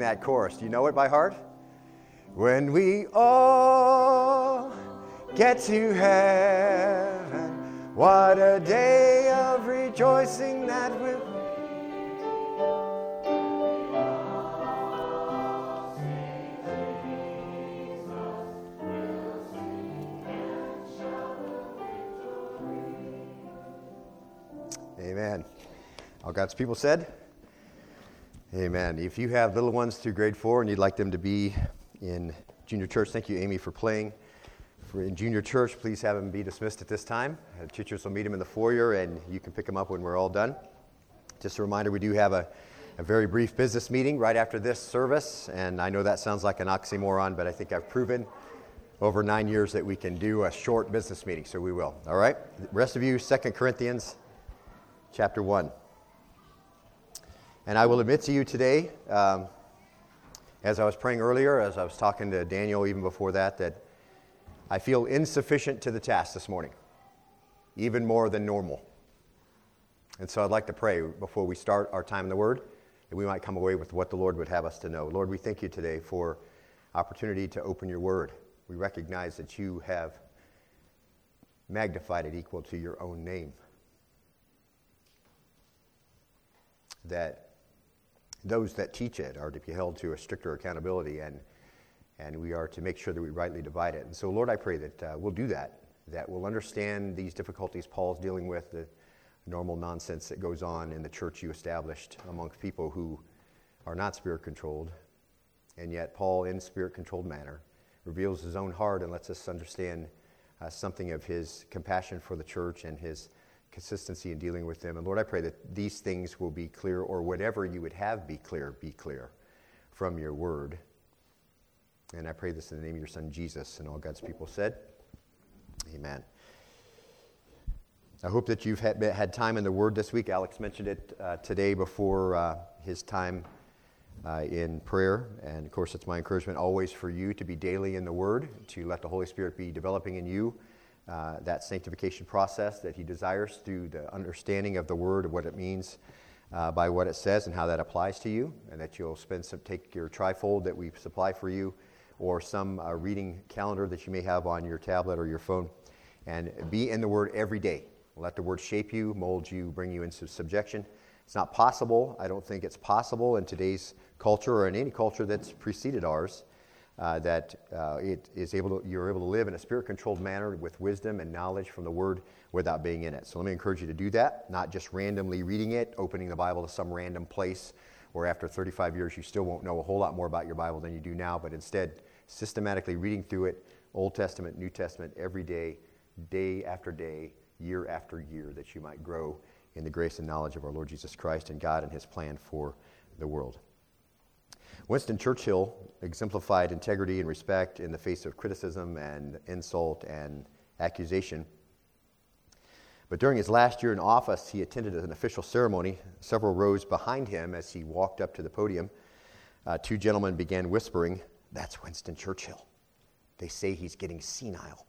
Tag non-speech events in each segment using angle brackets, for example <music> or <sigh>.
that chorus. Do you know it by heart? When we all get to heaven, what a day of rejoicing that will. Be. Amen. All God's people said, Amen. If you have little ones through grade four and you'd like them to be in junior church, thank you, Amy, for playing. For in junior church, please have them be dismissed at this time. Uh, teachers will meet them in the foyer and you can pick them up when we're all done. Just a reminder we do have a, a very brief business meeting right after this service, and I know that sounds like an oxymoron, but I think I've proven over nine years that we can do a short business meeting, so we will. All right? The rest of you, Second Corinthians chapter 1. And I will admit to you today, um, as I was praying earlier, as I was talking to Daniel even before that, that I feel insufficient to the task this morning, even more than normal. And so I'd like to pray before we start our time in the Word that we might come away with what the Lord would have us to know. Lord, we thank you today for opportunity to open your Word. We recognize that you have magnified it equal to your own name. That those that teach it are to be held to a stricter accountability, and, and we are to make sure that we rightly divide it. And so, Lord, I pray that uh, we'll do that, that we'll understand these difficulties Paul's dealing with, the normal nonsense that goes on in the church you established amongst people who are not spirit controlled. And yet, Paul, in spirit controlled manner, reveals his own heart and lets us understand uh, something of his compassion for the church and his consistency in dealing with them. And Lord, I pray that these things will be clear, or whatever you would have be clear, be clear from your word. And I pray this in the name of your son, Jesus, and all God's people said, Amen. I hope that you've had, had time in the Word this week. Alex mentioned it uh, today before uh, his time uh, in prayer. And of course, it's my encouragement always for you to be daily in the Word, to let the Holy Spirit be developing in you uh, that sanctification process that he desires through the understanding of the word, of what it means uh, by what it says and how that applies to you, and that you'll spend some, take your trifold that we supply for you, or some uh, reading calendar that you may have on your tablet or your phone, and be in the word every day. Let the word shape you, mold you, bring you into subjection. It's not possible. I don't think it's possible in today's culture or in any culture that's preceded ours uh, that uh, it is able to, you're able to live in a spirit controlled manner with wisdom and knowledge from the Word without being in it. So let me encourage you to do that, not just randomly reading it, opening the Bible to some random place where after 35 years you still won't know a whole lot more about your Bible than you do now, but instead systematically reading through it, Old Testament, New Testament, every day, day after day, year after year, that you might grow in the grace and knowledge of our Lord Jesus Christ and God and His plan for the world. Winston Churchill exemplified integrity and respect in the face of criticism and insult and accusation. But during his last year in office, he attended an official ceremony several rows behind him as he walked up to the podium. Uh, two gentlemen began whispering, That's Winston Churchill. They say he's getting senile.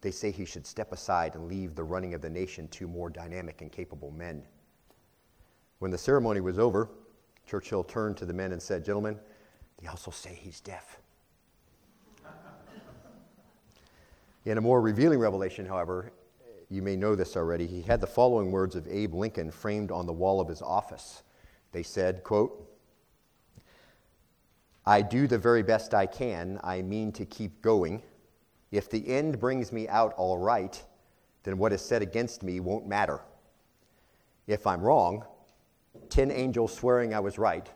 They say he should step aside and leave the running of the nation to more dynamic and capable men. When the ceremony was over, Churchill turned to the men and said, Gentlemen, they also say he's deaf. In a more revealing revelation, however, you may know this already, he had the following words of Abe Lincoln framed on the wall of his office. They said, quote, I do the very best I can. I mean to keep going. If the end brings me out all right, then what is said against me won't matter. If I'm wrong, 10 angels swearing I was right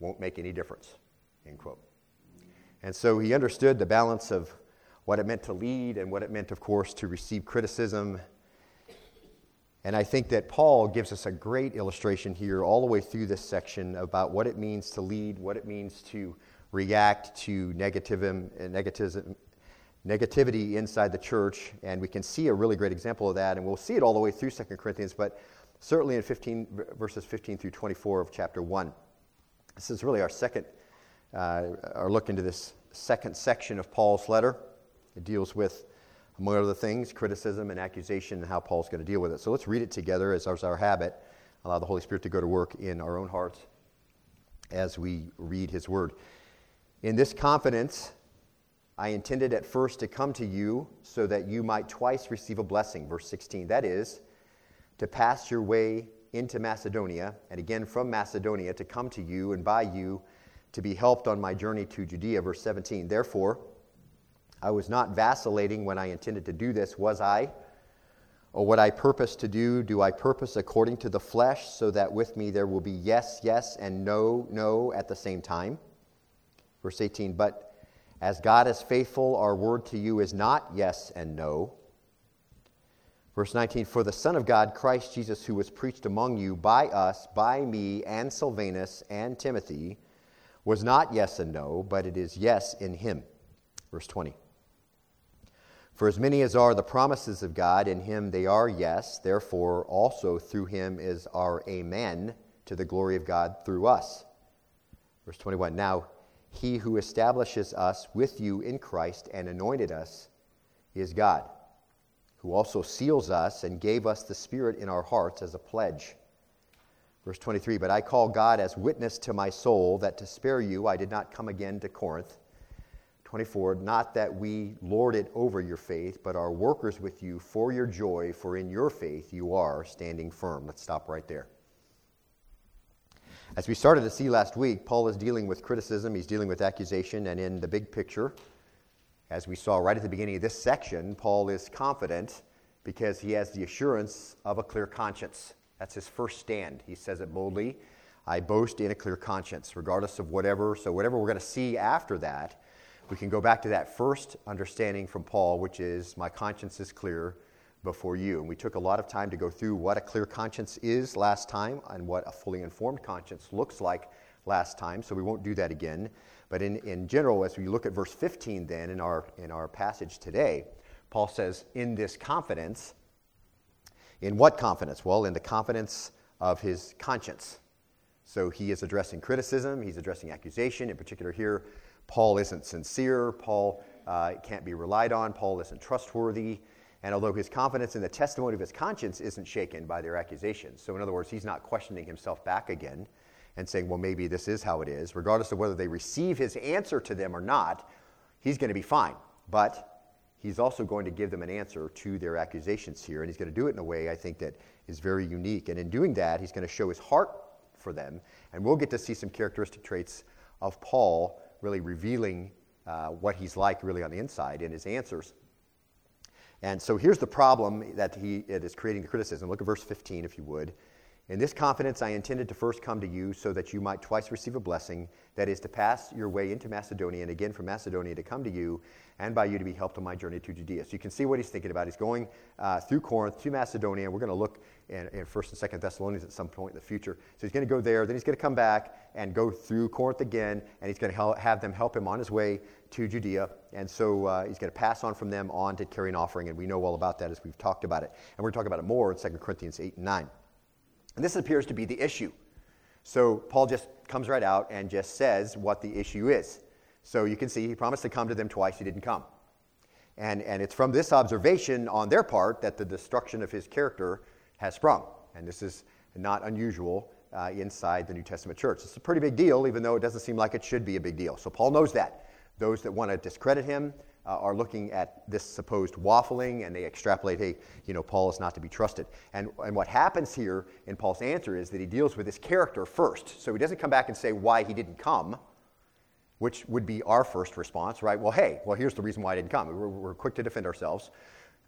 won't make any difference. End quote. And so he understood the balance of what it meant to lead and what it meant, of course, to receive criticism. And I think that Paul gives us a great illustration here, all the way through this section, about what it means to lead, what it means to react to negativism, negativism, negativity inside the church. And we can see a really great example of that. And we'll see it all the way through 2 Corinthians. But certainly in 15, verses 15 through 24 of chapter 1. This is really our second, uh, our look into this second section of Paul's letter. It deals with, among other things, criticism and accusation and how Paul's going to deal with it. So let's read it together as our habit. Allow the Holy Spirit to go to work in our own hearts as we read his word. In this confidence, I intended at first to come to you so that you might twice receive a blessing. Verse 16. That is, to pass your way into Macedonia, and again from Macedonia to come to you and by you to be helped on my journey to Judea. Verse 17. Therefore, I was not vacillating when I intended to do this, was I? Or what I purpose to do, do I purpose according to the flesh, so that with me there will be yes, yes, and no, no at the same time? Verse 18. But as God is faithful, our word to you is not yes and no. Verse 19 For the Son of God, Christ Jesus, who was preached among you by us, by me, and Silvanus, and Timothy, was not yes and no, but it is yes in him. Verse 20 For as many as are the promises of God, in him they are yes, therefore also through him is our amen to the glory of God through us. Verse 21 Now, he who establishes us with you in Christ and anointed us is God, who also seals us and gave us the Spirit in our hearts as a pledge. Verse 23 But I call God as witness to my soul that to spare you I did not come again to Corinth. 24 Not that we lord it over your faith, but are workers with you for your joy, for in your faith you are standing firm. Let's stop right there. As we started to see last week, Paul is dealing with criticism, he's dealing with accusation, and in the big picture, as we saw right at the beginning of this section, Paul is confident because he has the assurance of a clear conscience. That's his first stand. He says it boldly I boast in a clear conscience, regardless of whatever. So, whatever we're going to see after that, we can go back to that first understanding from Paul, which is my conscience is clear before you. And we took a lot of time to go through what a clear conscience is last time and what a fully informed conscience looks like last time, so we won't do that again. But in, in general, as we look at verse 15 then in our, in our passage today, Paul says, In this confidence, in what confidence? Well, in the confidence of his conscience. So he is addressing criticism, he's addressing accusation. In particular, here, Paul isn't sincere, Paul uh, can't be relied on, Paul isn't trustworthy. And although his confidence in the testimony of his conscience isn't shaken by their accusations, so in other words, he's not questioning himself back again and saying, well, maybe this is how it is, regardless of whether they receive his answer to them or not, he's going to be fine. But he's also going to give them an answer to their accusations here, and he's going to do it in a way I think that is very unique. And in doing that, he's going to show his heart for them, and we'll get to see some characteristic traits of Paul really revealing uh, what he's like really on the inside in his answers. And so here's the problem that he, it is creating the criticism. Look at verse 15, if you would. In this confidence, I intended to first come to you so that you might twice receive a blessing, that is, to pass your way into Macedonia, and again from Macedonia to come to you, and by you to be helped on my journey to Judea. So you can see what he's thinking about. He's going uh, through Corinth to Macedonia. We're going to look in, in 1st and 2nd Thessalonians at some point in the future. So he's going to go there, then he's going to come back and go through Corinth again, and he's going to have them help him on his way to Judea. And so uh, he's going to pass on from them on to carry an offering, and we know all about that as we've talked about it. And we're going to talk about it more in 2 Corinthians 8 and 9. And this appears to be the issue. So Paul just comes right out and just says what the issue is. So you can see he promised to come to them twice, he didn't come. And, and it's from this observation on their part that the destruction of his character has sprung. And this is not unusual uh, inside the New Testament church. It's a pretty big deal, even though it doesn't seem like it should be a big deal. So Paul knows that. Those that want to discredit him, uh, are looking at this supposed waffling and they extrapolate, hey, you know, Paul is not to be trusted. And, and what happens here in Paul's answer is that he deals with his character first. So he doesn't come back and say why he didn't come, which would be our first response, right? Well, hey, well, here's the reason why I didn't come. We're, we're quick to defend ourselves.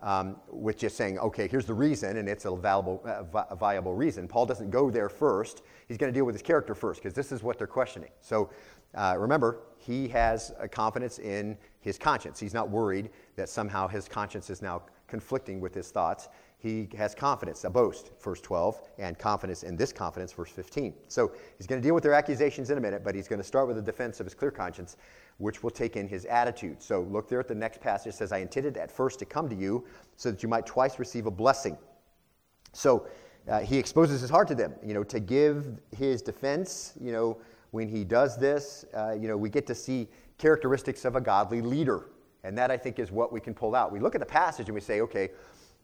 Um, with just saying, okay, here's the reason, and it's a viable, uh, viable reason. Paul doesn't go there first. He's going to deal with his character first, because this is what they're questioning. So uh, remember, he has a confidence in his conscience. He's not worried that somehow his conscience is now conflicting with his thoughts. He has confidence, a boast, verse 12, and confidence in this confidence, verse 15. So he's going to deal with their accusations in a minute, but he's going to start with the defense of his clear conscience, which will take in his attitude. So look there at the next passage. It says, I intended at first to come to you so that you might twice receive a blessing. So uh, he exposes his heart to them, you know, to give his defense, you know, when he does this, uh, you know, we get to see characteristics of a godly leader. And that, I think, is what we can pull out. We look at the passage and we say, okay,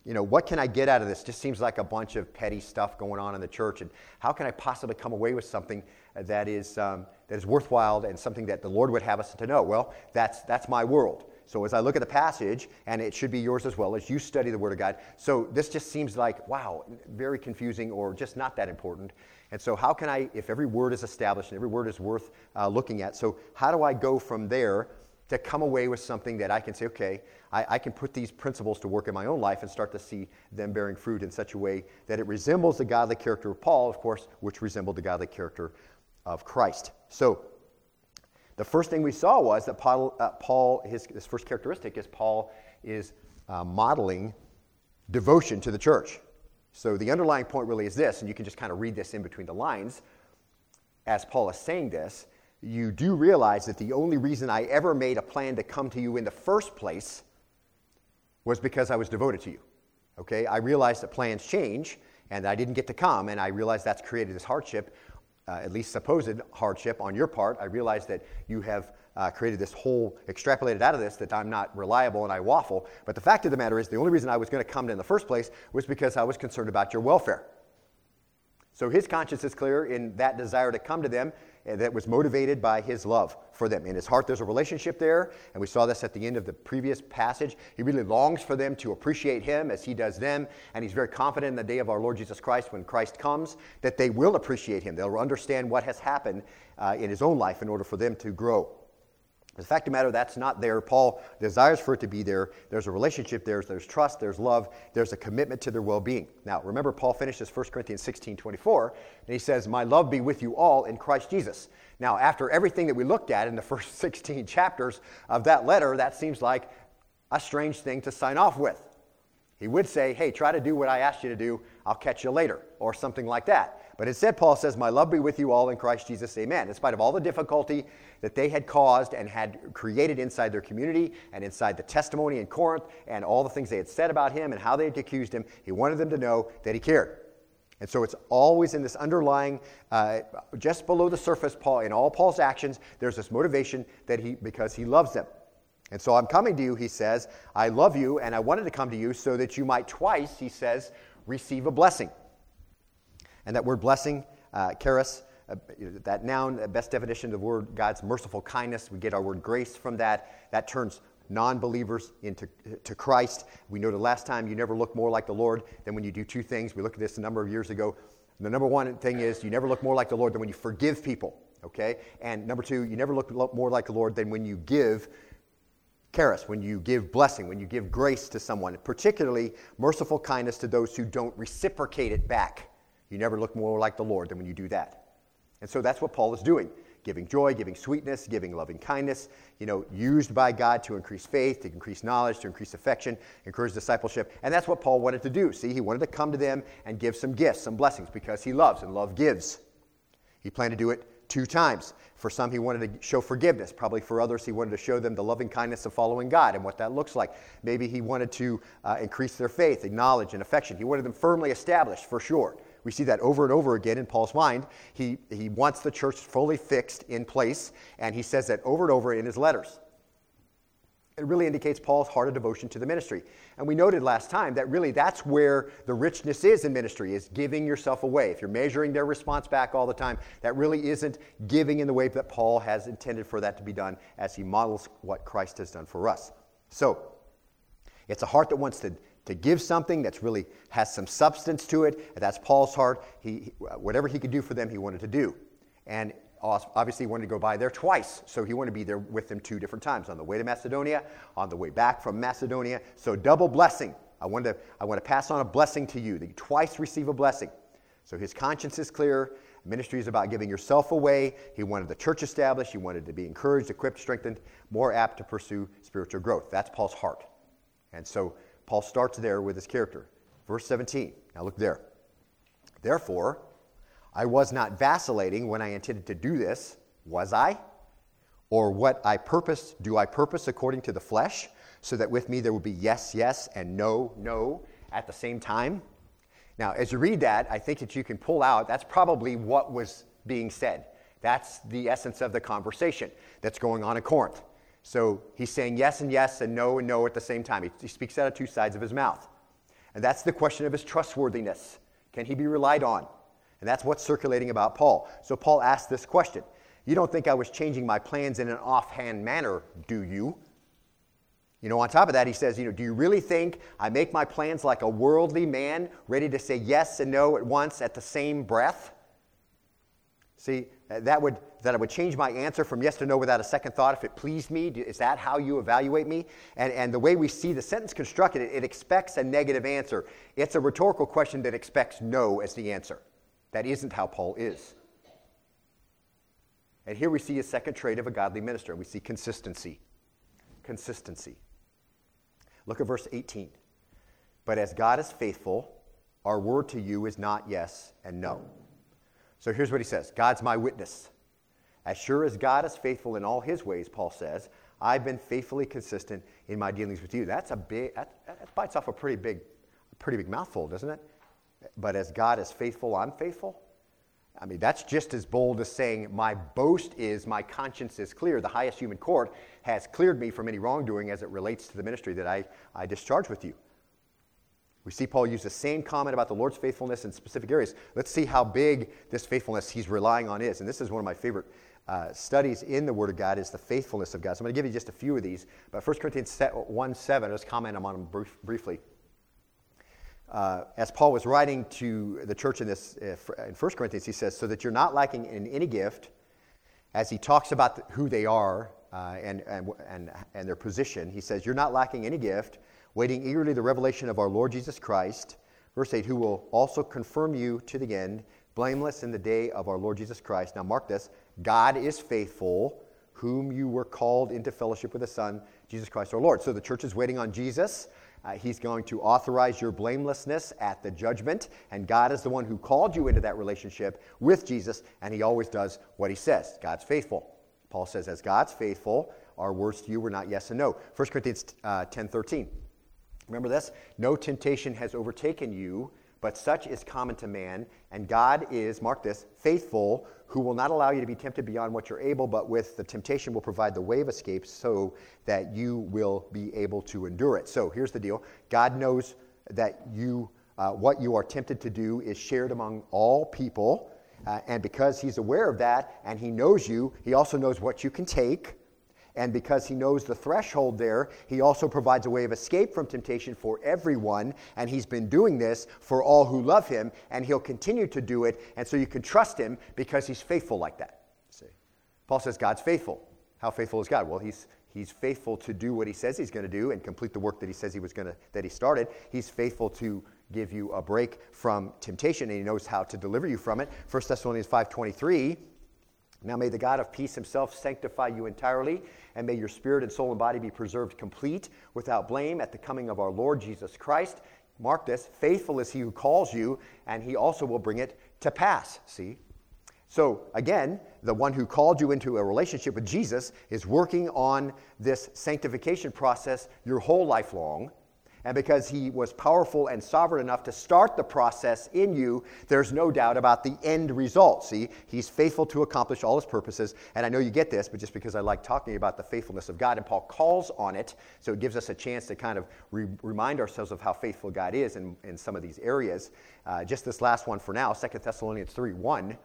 you know, what can I get out of this? Just seems like a bunch of petty stuff going on in the church. And how can I possibly come away with something that is, um, that is worthwhile and something that the Lord would have us to know? Well, that's, that's my world. So as I look at the passage, and it should be yours as well as you study the Word of God, so this just seems like, wow, very confusing or just not that important. And so, how can I, if every word is established and every word is worth uh, looking at, so how do I go from there to come away with something that I can say, okay, I, I, can put these principles to work in my own life and start to see them bearing fruit in such a way that it resembles the godly character of Paul, of course, which resembled the godly character of Christ. So, the first thing we saw was that Paul, uh, Paul his, his, first characteristic is Paul is uh, modeling devotion to the church. So, the underlying point really is this, and you can just kind of read this in between the lines as Paul is saying this you do realize that the only reason I ever made a plan to come to you in the first place was because I was devoted to you. Okay? I realized that plans change and I didn't get to come, and I realized that's created this hardship, uh, at least supposed hardship on your part. I realized that you have uh, created this whole, extrapolated out of this, that I'm not reliable and I waffle. But the fact of the matter is, the only reason I was going to come in the first place was because I was concerned about your welfare. So his conscience is clear in that desire to come to them that was motivated by his love for them. In his heart, there's a relationship there, and we saw this at the end of the previous passage. He really longs for them to appreciate him as he does them, and he's very confident in the day of our Lord Jesus Christ when Christ comes that they will appreciate him. They'll understand what has happened uh, in his own life in order for them to grow. The fact of the matter, that's not there. Paul desires for it to be there. There's a relationship there. There's trust. There's love. There's a commitment to their well being. Now, remember, Paul finishes 1 Corinthians 16 24, and he says, My love be with you all in Christ Jesus. Now, after everything that we looked at in the <laughs> first 16 chapters of that letter, that seems like a strange thing to sign off with. He would say, Hey, try to do what I asked you to do. I'll catch you later, or something like that. But instead, Paul says, My love be with you all in Christ Jesus, amen. In spite of all the difficulty that they had caused and had created inside their community and inside the testimony in Corinth and all the things they had said about him and how they had accused him, he wanted them to know that he cared. And so it's always in this underlying, uh, just below the surface, Paul, in all Paul's actions, there's this motivation that he, because he loves them. And so I'm coming to you, he says, I love you, and I wanted to come to you so that you might twice, he says, receive a blessing. And that word blessing, uh, charis, uh, that noun, uh, best definition of the word God's merciful kindness. We get our word grace from that. That turns non believers into to Christ. We noted last time you never look more like the Lord than when you do two things. We looked at this a number of years ago. The number one thing is you never look more like the Lord than when you forgive people, okay? And number two, you never look more like the Lord than when you give charis, when you give blessing, when you give grace to someone, particularly merciful kindness to those who don't reciprocate it back. You never look more like the Lord than when you do that. And so that's what Paul is doing giving joy, giving sweetness, giving loving kindness, you know, used by God to increase faith, to increase knowledge, to increase affection, encourage discipleship. And that's what Paul wanted to do. See, he wanted to come to them and give some gifts, some blessings, because he loves and love gives. He planned to do it two times. For some, he wanted to show forgiveness. Probably for others, he wanted to show them the loving kindness of following God and what that looks like. Maybe he wanted to uh, increase their faith, acknowledge, and affection. He wanted them firmly established, for sure. We see that over and over again in Paul's mind. He, he wants the church fully fixed in place, and he says that over and over in his letters. It really indicates Paul's heart of devotion to the ministry. And we noted last time that really that's where the richness is in ministry, is giving yourself away. If you're measuring their response back all the time, that really isn't giving in the way that Paul has intended for that to be done as he models what Christ has done for us. So, it's a heart that wants to to give something that's really has some substance to it. That's Paul's heart. He, whatever he could do for them, he wanted to do. And obviously, he wanted to go by there twice. So he wanted to be there with them two different times on the way to Macedonia, on the way back from Macedonia. So double blessing. I want to, I want to pass on a blessing to you, that you twice receive a blessing. So his conscience is clear. Ministry is about giving yourself away. He wanted the church established. He wanted to be encouraged, equipped, strengthened, more apt to pursue spiritual growth. That's Paul's heart. And so Paul starts there with his character. Verse 17. Now look there. Therefore, I was not vacillating when I intended to do this, was I? Or what I purpose, do I purpose according to the flesh, so that with me there will be yes, yes, and no, no at the same time? Now, as you read that, I think that you can pull out that's probably what was being said. That's the essence of the conversation that's going on in Corinth. So he's saying yes and yes and no and no at the same time. He, he speaks out of two sides of his mouth. And that's the question of his trustworthiness. Can he be relied on? And that's what's circulating about Paul. So Paul asked this question You don't think I was changing my plans in an offhand manner, do you? You know, on top of that, he says, you know, do you really think I make my plans like a worldly man, ready to say yes and no at once at the same breath? See, that would, that I would change my answer from yes to no without a second thought if it pleased me. Is that how you evaluate me? And, and the way we see the sentence constructed, it, it expects a negative answer. It's a rhetorical question that expects no as the answer. That isn't how Paul is. And here we see a second trait of a godly minister. We see consistency. Consistency. Look at verse 18. But as God is faithful, our word to you is not yes and no. So here's what he says God's my witness. As sure as God is faithful in all his ways, Paul says, I've been faithfully consistent in my dealings with you. That's a big, that, that bites off a pretty big, pretty big mouthful, doesn't it? But as God is faithful, I'm faithful. I mean, that's just as bold as saying, My boast is my conscience is clear. The highest human court has cleared me from any wrongdoing as it relates to the ministry that I, I discharge with you. We see Paul use the same comment about the Lord's faithfulness in specific areas. Let's see how big this faithfulness he's relying on is. And this is one of my favorite uh, studies in the Word of God is the faithfulness of God. So I'm going to give you just a few of these. But 1 Corinthians 1 7, let's comment on them brief, briefly. Uh, as Paul was writing to the church in this uh, in 1 Corinthians, he says, "So that you're not lacking in any gift." As he talks about the, who they are uh, and, and, and, and their position, he says, "You're not lacking any gift, waiting eagerly the revelation of our Lord Jesus Christ, verse 8, who will also confirm you to the end, blameless in the day of our Lord Jesus Christ. Now, mark this God is faithful, whom you were called into fellowship with the Son, Jesus Christ our Lord. So the church is waiting on Jesus. Uh, he's going to authorize your blamelessness at the judgment, and God is the one who called you into that relationship with Jesus, and He always does what He says. God's faithful. Paul says, as God's faithful, our words to you were not yes and no. 1 Corinthians uh, 10 13. Remember this? No temptation has overtaken you, but such is common to man. And God is, mark this, faithful, who will not allow you to be tempted beyond what you're able, but with the temptation will provide the way of escape so that you will be able to endure it. So here's the deal God knows that you, uh, what you are tempted to do is shared among all people. Uh, and because he's aware of that and he knows you, he also knows what you can take. And because he knows the threshold there, he also provides a way of escape from temptation for everyone. And he's been doing this for all who love him, and he'll continue to do it. And so you can trust him because he's faithful like that. See? Paul says God's faithful. How faithful is God? Well, he's, he's faithful to do what he says he's going to do and complete the work that he says he was going to, that he started. He's faithful to give you a break from temptation, and he knows how to deliver you from it. 1 Thessalonians 5.23, Now may the God of peace himself sanctify you entirely, and may your spirit and soul and body be preserved complete without blame at the coming of our Lord Jesus Christ. Mark this faithful is he who calls you, and he also will bring it to pass. See? So, again, the one who called you into a relationship with Jesus is working on this sanctification process your whole life long and because he was powerful and sovereign enough to start the process in you, there's no doubt about the end result. See, he's faithful to accomplish all his purposes. And I know you get this, but just because I like talking about the faithfulness of God, and Paul calls on it, so it gives us a chance to kind of re- remind ourselves of how faithful God is in, in some of these areas. Uh, just this last one for now, 2 Thessalonians 3 1.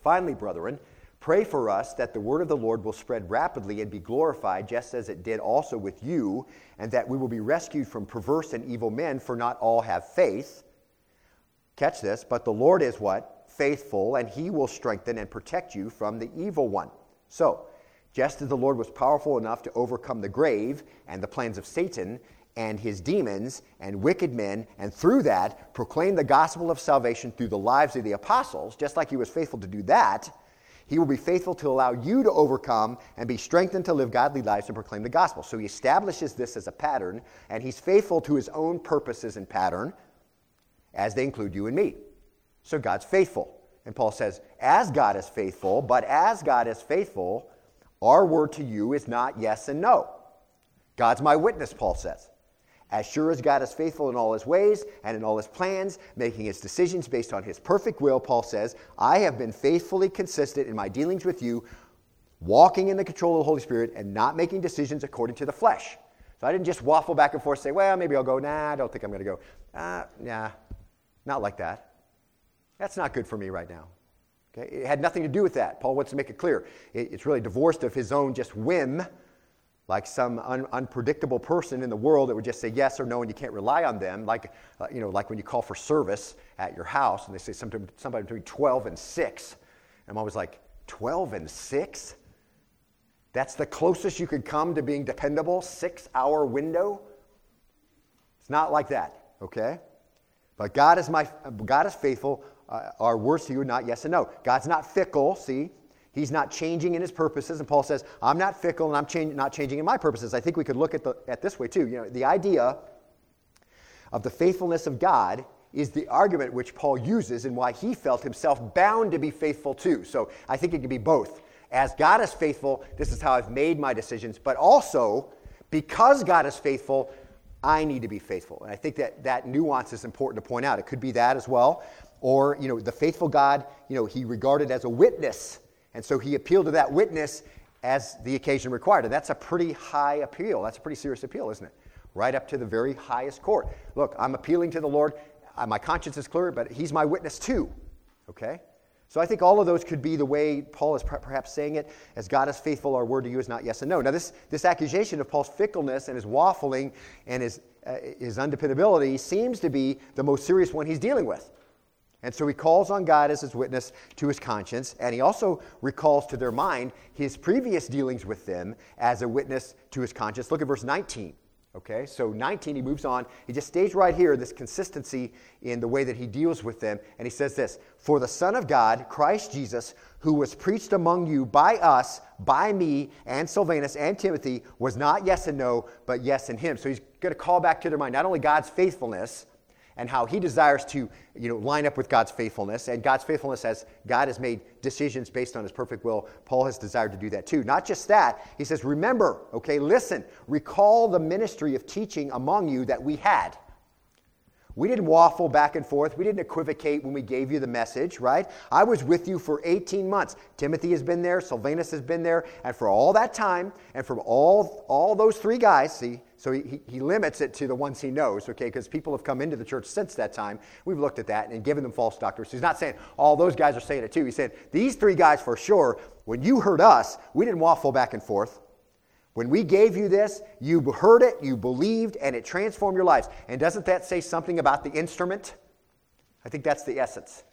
Finally, brethren, Pray for us that the word of the Lord will spread rapidly and be glorified, just as it did also with you, and that we will be rescued from perverse and evil men, for not all have faith. Catch this, but the Lord is what? Faithful, and he will strengthen and protect you from the evil one. So, just as the Lord was powerful enough to overcome the grave and the plans of Satan and his demons and wicked men, and through that proclaim the gospel of salvation through the lives of the apostles, just like he was faithful to do that he will be faithful to allow you to overcome and be strengthened to live godly lives and proclaim the gospel. So he establishes this as a pattern, and he's faithful to his own purposes and pattern as they include you and me. So God's faithful. And Paul says, as God is faithful, but as God is faithful, our word to you is not yes and no. God's my witness, Paul says. As sure as God is faithful in all his ways and in all his plans, making his decisions based on his perfect will, Paul says, I have been faithfully consistent in my dealings with you, walking in the control of the Holy Spirit and not making decisions according to the flesh. So I didn't just waffle back and forth, say, well, maybe I'll go. Nah, I don't think I'm going to go. Uh, nah, not like that. That's not good for me right now. Okay? It had nothing to do with that. Paul wants to make it clear. It, it's really divorced of his own just whim, like some un- unpredictable person in the world that would just say yes or no and you can't rely on them. Like, uh, you know, like when you call for service at your house and they say something, somebody between 12 and 6. And I'm always like, 12 and 6? That's the closest you could come to being dependable, six hour window. It's not like that, okay? But God is, my, God is faithful. Uh, our words to you are not yes and no. God's not fickle, see? He's not changing in his purposes. And Paul says, I'm not fickle and I'm change, not changing in my purposes. I think we could look at, the, at this way too. You know, the idea of the faithfulness of God is the argument which Paul uses and why he felt himself bound to be faithful too. So I think it can be both. As God is faithful, this is how I've made my decisions, but also because God is faithful, I need to be faithful. And I think that that nuance is important to point out. It could be that as well. Or, you know, the faithful God, you know, he regarded as a witness. And so he appealed to that witness as the occasion required. And that's a pretty high appeal. That's a pretty serious appeal, isn't it? Right up to the very highest court. Look, I'm appealing to the Lord uh, my conscience is clear, but he's my witness too. Okay? So I think all of those could be the way Paul is perhaps saying it. As God is faithful, our word to you is not yes and no. Now, this, this accusation of Paul's fickleness and his waffling and his, uh, his undependability seems to be the most serious one he's dealing with. And so he calls on God as his witness to his conscience, and he also recalls to their mind his previous dealings with them as a witness to his conscience. Look at verse 19. Okay, so 19, he moves on. He just stays right here, this consistency in the way that he deals with them. And he says this For the Son of God, Christ Jesus, who was preached among you by us, by me, and Silvanus and Timothy, was not yes and no, but yes and him. So he's going to call back to their mind not only God's faithfulness, and how he desires to you know, line up with God's faithfulness. And God's faithfulness, as God has made decisions based on his perfect will, Paul has desired to do that too. Not just that, he says, remember, okay, listen, recall the ministry of teaching among you that we had. We didn't waffle back and forth. We didn't equivocate when we gave you the message, right? I was with you for 18 months. Timothy has been there, Silvanus has been there, and for all that time, and from all, all those three guys, see, so he, he limits it to the ones he knows, okay, because people have come into the church since that time. We've looked at that and given them false doctrines. So he's not saying all those guys are saying it too. He's saying these three guys for sure, when you heard us, we didn't waffle back and forth. When we gave you this, you heard it, you believed, and it transformed your lives. And doesn't that say something about the instrument? I think that's the essence.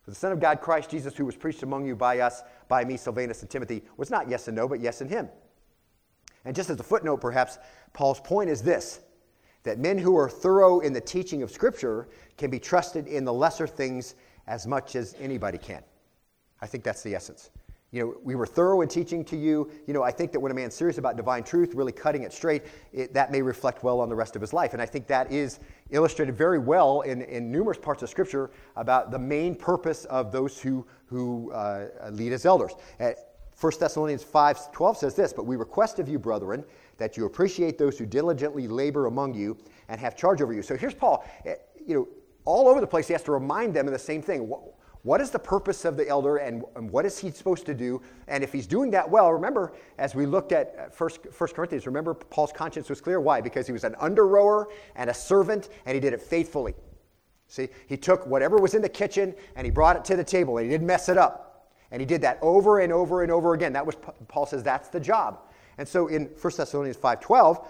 For the Son of God, Christ Jesus, who was preached among you by us, by me, Silvanus, and Timothy, was not yes and no, but yes in him. And just as a footnote, perhaps, Paul's point is this that men who are thorough in the teaching of Scripture can be trusted in the lesser things as much as anybody can. I think that's the essence. You know, we were thorough in teaching to you. You know, I think that when a man's serious about divine truth, really cutting it straight, it, that may reflect well on the rest of his life. And I think that is illustrated very well in, in numerous parts of Scripture about the main purpose of those who, who uh, lead as elders. At 1 Thessalonians 5:12 says this, "But we request of you, brethren, that you appreciate those who diligently labor among you and have charge over you." So here's Paul, eh, you know, all over the place he has to remind them of the same thing. What is the purpose of the elder and, what is he supposed to do? And if he's doing that well, remember, as we looked at First, First Corinthians, remember Paul's conscience was clear. Why? Because he was an under rower and a servant, and he did it faithfully. See, he took whatever was in the kitchen and he brought it to the table, and he didn't mess it up. And he did that over and over and over again. That was Paul says that's the job. And so in 1 Thessalonians 5:12,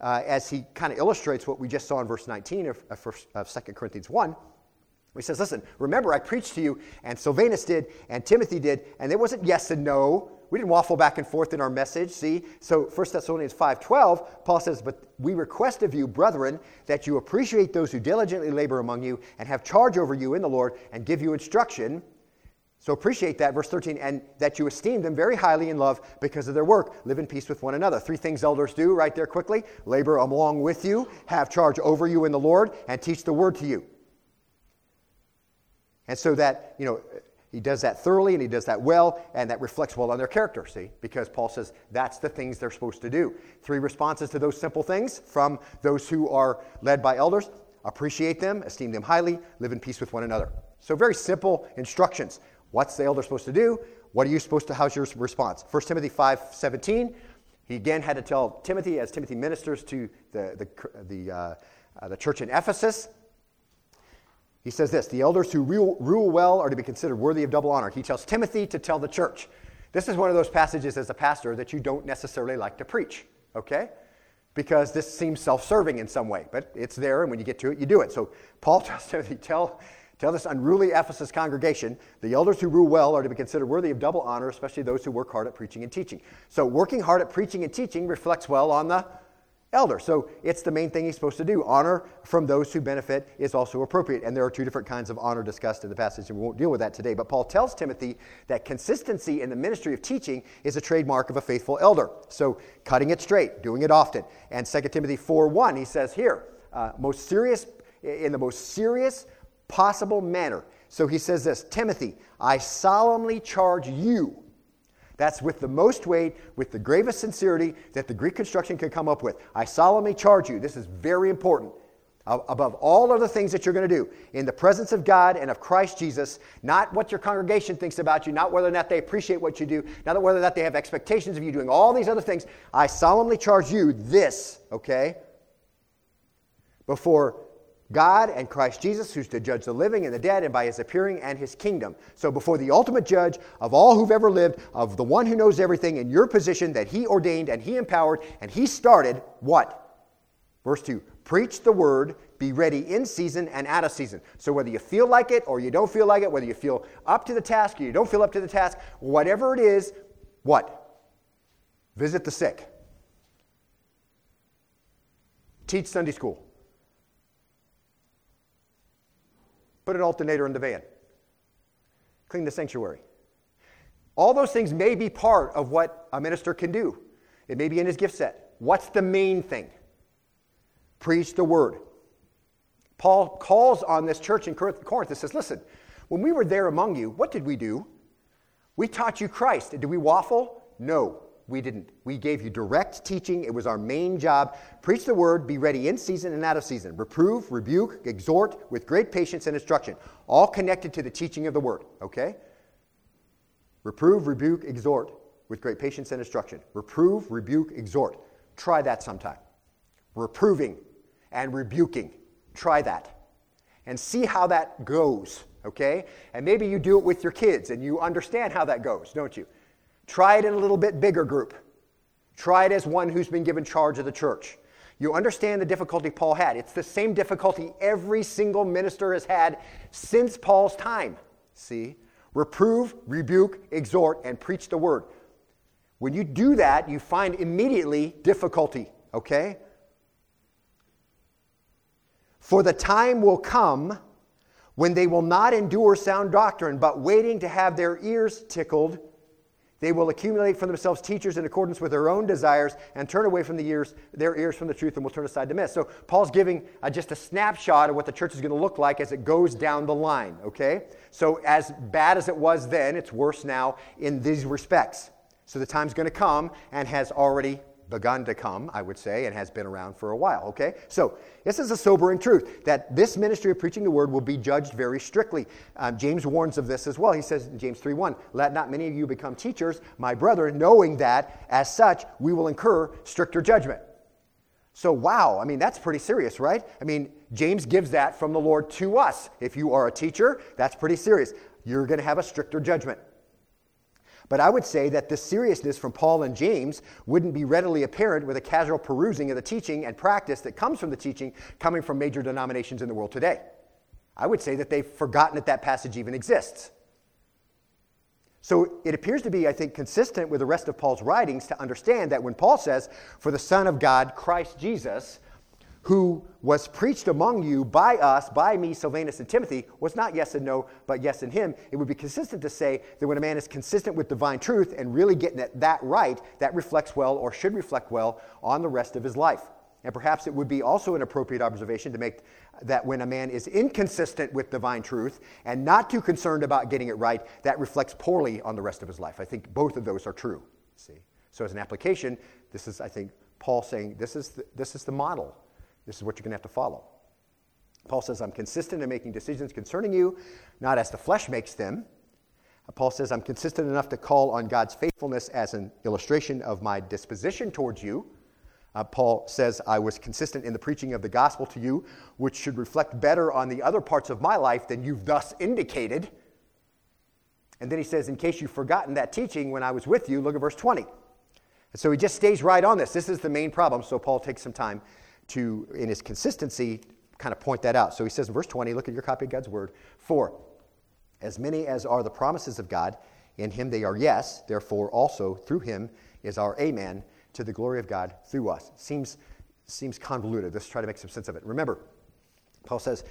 uh, as he kind of illustrates what we just saw in verse 19 of, of, of 2 Corinthians 1, he says, Listen, remember I preached to you, and Silvanus did, and Timothy did, and it wasn't yes and no. We didn't waffle back and forth in our message, see? So 1 Thessalonians 5.12, Paul says, But we request of you, brethren, that you appreciate those who diligently labor among you and have charge over you in the Lord and give you instruction so appreciate that, verse 13, and that you esteem them very highly in love because of their work. Live in peace with one another. Three things elders do right there quickly labor along with you, have charge over you in the Lord, and teach the word to you. And so that, you know, he does that thoroughly and he does that well, and that reflects well on their character, see? Because Paul says that's the things they're supposed to do. Three responses to those simple things from those who are led by elders appreciate them, esteem them highly, live in peace with one another. So, very simple instructions. What's the elder supposed to do? What are you supposed to, how's your response? 1 Timothy 5 17, He again had to tell Timothy, as Timothy ministers to the, the, the, uh, uh, the church in Ephesus, he says this The elders who rule, well are to be considered worthy of double honor. He tells Timothy to tell the church. This is one of those passages as a pastor that you don't necessarily like to preach, okay? Because this seems self serving in some way, but it's there, and when you get to it, you do it. So Paul <laughs> tells Timothy, tell, tell this unruly Ephesus congregation, the elders who rule well are to be considered worthy of double honor, especially those who work hard at preaching and teaching. So working hard at preaching and teaching reflects well on the elder. So it's the main thing he's supposed to do. Honor from those who benefit is also appropriate. And there are two different kinds of honor discussed in the passage, and we won't deal with that today. But Paul tells Timothy that consistency in the ministry of teaching is a trademark of a faithful elder. So cutting it straight, doing it often. And 2 Timothy 4 1, he says here, uh, most serious, in the most serious possible manner. So he says this Timothy, I solemnly charge you that's with the most weight, with the gravest sincerity that the Greek construction can come up with. I solemnly charge you, this is very important, above all other things that you're going to do, in the presence of God and of Christ Jesus, not what your congregation thinks about you, not whether or not they appreciate what you do, not whether or not they have expectations of you doing all these other things. I solemnly charge you this, okay? Before God and Christ Jesus, who's to judge the living and the dead, and by his appearing and his kingdom. So, before the ultimate judge of all who've ever lived, of the one who knows everything in your position that he ordained and he empowered, and he started what? Verse 2 Preach the word, be ready in season and out of season. So, whether you feel like it or you don't feel like it, whether you feel up to the task or you don't feel up to the task, whatever it is, what? Visit the sick, teach Sunday school Put an alternator in the van. Clean the sanctuary. All those things may be part of what a minister can do. It may be in his gift set. What's the main thing? Preach the word. Paul calls on this church in Corinth and says, Listen, when we were there among you, what did we do? We taught you Christ. Did we waffle? No. We didn't. We gave you direct teaching. It was our main job. Preach the word, be ready in season and out of season. Reprove, rebuke, exhort with great patience and instruction. All connected to the teaching of the word, okay? Reprove, rebuke, exhort with great patience and instruction. Reprove, rebuke, exhort. Try that sometime. Reproving and rebuking. Try that. And see how that goes, okay? And maybe you do it with your kids and you understand how that goes, don't you? Try it in a little bit bigger group. Try it as one who's been given charge of the church. You understand the difficulty Paul had. It's the same difficulty every single minister has had since Paul's time. See? Reprove, rebuke, exhort, and preach the word. When you do that, you find immediately difficulty, okay? For the time will come when they will not endure sound doctrine, but waiting to have their ears tickled they will accumulate for themselves teachers in accordance with their own desires and turn away from the ears, their ears from the truth and will turn aside to myths. So Paul's giving uh, just a snapshot of what the church is going to look like as it goes down the line, okay? So as bad as it was then, it's worse now in these respects. So the time's going to come and has already begun to come, I would say, and has been around for a while, okay? So, this is a sobering truth that this ministry of preaching the word will be judged very strictly. Um, James warns of this as well. He says in James 3 1, Let not many of you become teachers, my brother, knowing that as such we will incur stricter judgment. So, wow, I mean, that's pretty serious, right? I mean, James gives that from the Lord to us. If you are a teacher, that's pretty serious. You're going to have a stricter judgment. But I would say that the seriousness from Paul and James wouldn't be readily apparent with a casual perusing of the teaching and practice that comes from the teaching coming from major denominations in the world today. I would say that they've forgotten that that passage even exists. So it appears to be, I think, consistent with the rest of Paul's writings to understand that when Paul says, For the Son of God, Christ Jesus, who was preached among you by us, by me, Silvanus, and Timothy, was not yes and no, but yes and him. It would be consistent to say that when a man is consistent with divine truth and really getting that, that right, that reflects well or should reflect well on the rest of his life. And perhaps it would be also an appropriate observation to make that when a man is inconsistent with divine truth and not too concerned about getting it right, that reflects poorly on the rest of his life. I think both of those are true. See? So, as an application, this is, I think, Paul saying this is the, this is the model this is what you're going to have to follow. Paul says, I'm consistent in making decisions concerning you, not as the flesh makes them, Paul says, I'm consistent enough to call on God's faithfulness as an illustration of my disposition towards you. Uh, Paul says, I was consistent in the preaching of the gospel to you, which should reflect better on the other parts of my life than you've thus indicated. And then he says, In case you've forgotten that teaching when I was with you, look at verse 20. And so he just stays right on this. This is the main problem. So Paul takes some time to, in his consistency, kind of point that out. So he says in verse 20, look at your copy of God's word. For as many as are the promises of God, in him they are yes, therefore also through him is our amen to the glory of God through us. Seems, seems convoluted. Let's try to make some sense of it. Remember, Paul says,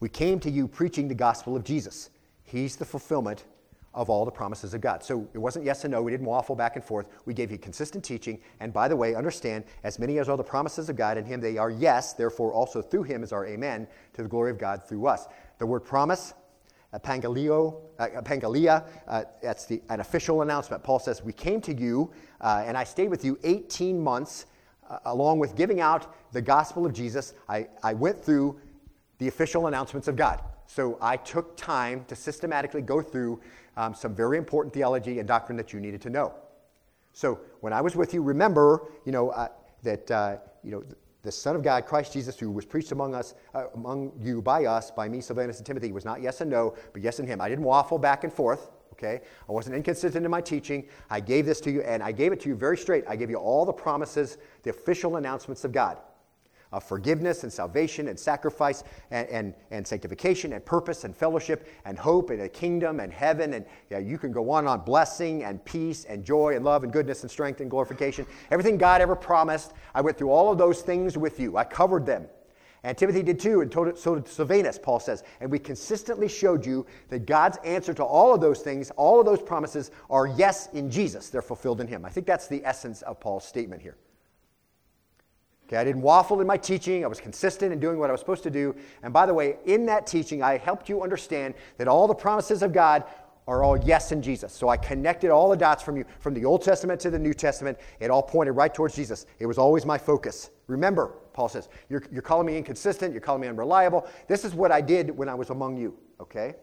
We came to you preaching the gospel of Jesus. He's the fulfillment of all the promises of God. So it wasn't yes and no. We didn't waffle back and forth. We gave you consistent teaching. And by the way, understand, as many as are the promises of God in Him, they are yes. Therefore, also through Him is our amen to the glory of God through us. The word promise, pangaleo, uh, pangalia, uh, that's the, an official announcement. Paul says, We came to you, uh, and I stayed with you 18 months, uh, along with giving out the gospel of Jesus. I, I went through the official announcements of God. So I took time to systematically go through um, some very important theology and doctrine that you needed to know. So when I was with you, remember, you know, uh, that, uh, you know, the Son of God, Christ Jesus, who was preached among us, uh, among you by us, by me, Silvanus, and Timothy, was not yes and no, but yes and him. I didn't waffle back and forth. Okay, I wasn't inconsistent in my teaching. I gave this to you, and I gave it to you very straight. I gave you all the promises, the official announcements of God of forgiveness and salvation and sacrifice and, and, and sanctification and purpose and fellowship and hope and a kingdom and heaven. And yeah, you can go on on blessing and peace and joy and love and goodness and strength and glorification. Everything God ever promised, I went through all of those things with you. I covered them. And Timothy did too, and so did Silvanus, Paul says. And we consistently showed you that God's answer to all of those things, all of those promises, are yes in Jesus. They're fulfilled in Him. I think that's the essence of Paul's statement here. Okay, I didn't waffle in my teaching. I was consistent in doing what I was supposed to do. And by the way, in that teaching, I helped you understand that all the promises of God are all yes in Jesus. So I connected all the dots from you, from the Old Testament to the New Testament. It all pointed right towards Jesus. It was always my focus. Remember, Paul says, you're, you're calling me inconsistent, you're calling me unreliable. This is what I did when I was among you, okay?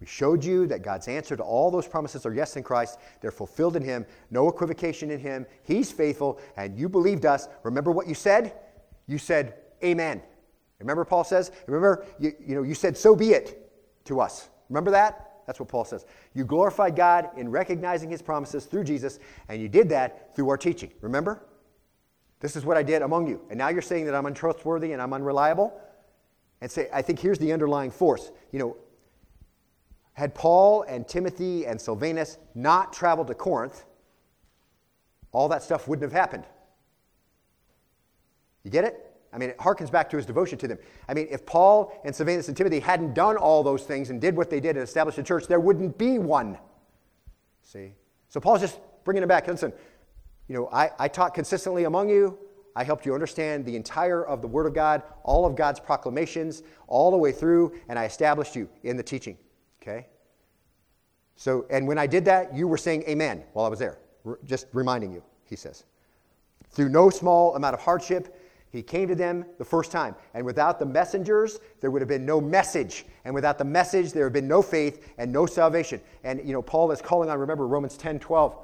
We showed you that God's answer to all those promises are yes in Christ. They're fulfilled in Him, no equivocation in Him. He's faithful, and you believed us. Remember what you said? You said, Amen. Remember, Paul says? Remember, you, you, know, you said, So be it to us. Remember that? That's what Paul says. You glorified God in recognizing His promises through Jesus, and you did that through our teaching. Remember? This is what I did among you. And now you're saying that I'm untrustworthy and I'm unreliable? And say, I think here's the underlying force. You know, had Paul and Timothy and Silvanus not traveled to Corinth, all that stuff wouldn't have happened. You get it? I mean, it harkens back to his devotion to them. I mean, if Paul and Silvanus and Timothy hadn't done all those things and did what they did and established a church, there wouldn't be one. See? So Paul's just bringing it back. Listen, you know, I, I taught consistently among you. I helped you understand the entire of the Word of God, all of God's proclamations, all the way through, and I established you in the teaching. Okay? So, and when I did that, you were saying amen while I was there. Just reminding you, he says. Through no small amount of hardship, he came to them the first time. And without the messengers, there would have been no message. And without the message, there would have been no faith and no salvation. And, you know, Paul is calling on, remember, Romans 10 12.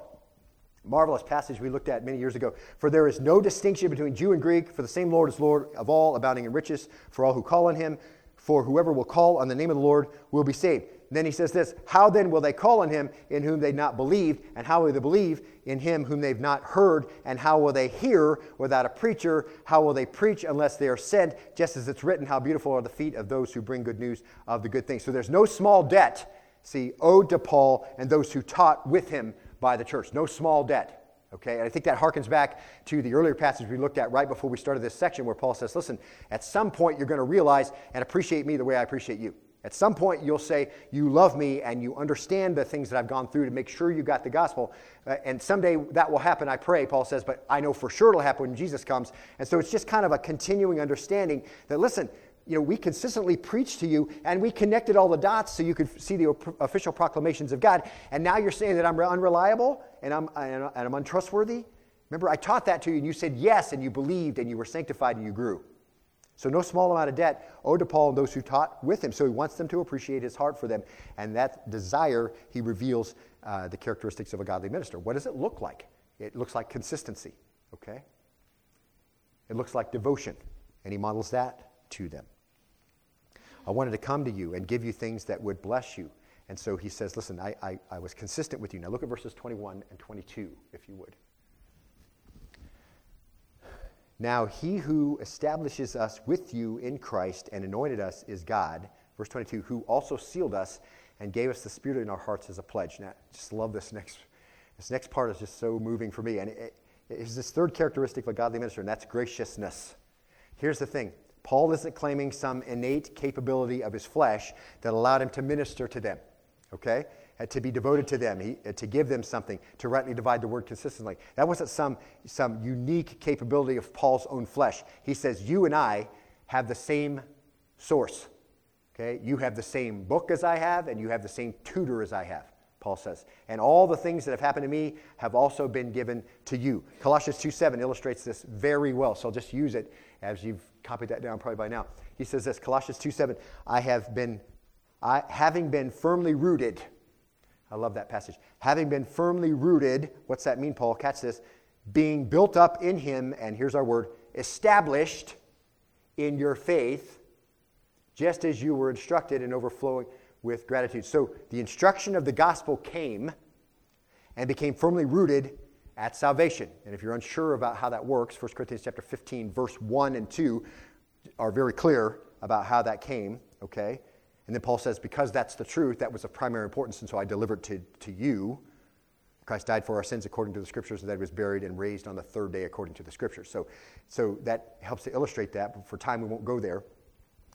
Marvelous passage we looked at many years ago. For there is no distinction between Jew and Greek, for the same Lord is Lord of all, abounding in riches for all who call on him. For whoever will call on the name of the Lord will be saved. Then he says this How then will they call on him in whom they've not believed? And how will they believe in him whom they've not heard? And how will they hear without a preacher? How will they preach unless they are sent? Just as it's written, How beautiful are the feet of those who bring good news of the good things. So there's no small debt, see, owed to Paul and those who taught with him by the church. No small debt. Okay, and I think that harkens back to the earlier passage we looked at right before we started this section where Paul says, Listen, at some point you're going to realize and appreciate me the way I appreciate you. At some point, you'll say, You love me and you understand the things that I've gone through to make sure you got the gospel. Uh, and someday that will happen, I pray, Paul says, but I know for sure it'll happen when Jesus comes. And so it's just kind of a continuing understanding that, listen, you know, we consistently preached to you and we connected all the dots so you could see the official proclamations of God. And now you're saying that I'm unreliable and I'm, and I'm untrustworthy? Remember, I taught that to you and you said yes and you believed and you were sanctified and you grew. So, no small amount of debt owed to Paul and those who taught with him. So, he wants them to appreciate his heart for them. And that desire, he reveals uh, the characteristics of a godly minister. What does it look like? It looks like consistency, okay? It looks like devotion. And he models that to them. I wanted to come to you and give you things that would bless you. And so he says, Listen, I, I, I was consistent with you. Now look at verses 21 and 22, if you would. Now, he who establishes us with you in Christ and anointed us is God, verse 22, who also sealed us and gave us the Spirit in our hearts as a pledge. Now, just love this next, this next part is just so moving for me. And it, it is this third characteristic of a godly minister, and that's graciousness. Here's the thing Paul isn't claiming some innate capability of his flesh that allowed him to minister to them, okay? to be devoted to them, he, to give them something, to rightly divide the word consistently. That wasn't some, some unique capability of Paul's own flesh. He says, You and I have the same source. Okay? You have the same book as I have, and you have the same tutor as I have, Paul says. And all the things that have happened to me have also been given to you. Colossians 2 7 illustrates this very well, so I'll just use it as you've copied that down probably by now. He says this Colossians 2 7, I have been, I, having been firmly rooted. I love that passage. Having been firmly rooted, what's that mean, Paul? Catch this. Being built up in him, and here's our word, established in your faith, just as you were instructed and overflowing with gratitude. So the instruction of the gospel came and became firmly rooted at salvation. And if you're unsure about how that works, 1 Corinthians chapter 15, verse 1 and 2 are very clear about how that came, okay? And then Paul says, because that's the truth, that was of primary importance, and so I delivered to, to you. Christ died for our sins according to the scriptures, and that he was buried and raised on the third day according to the scriptures. So, so that helps to illustrate that, but for time we won't go there.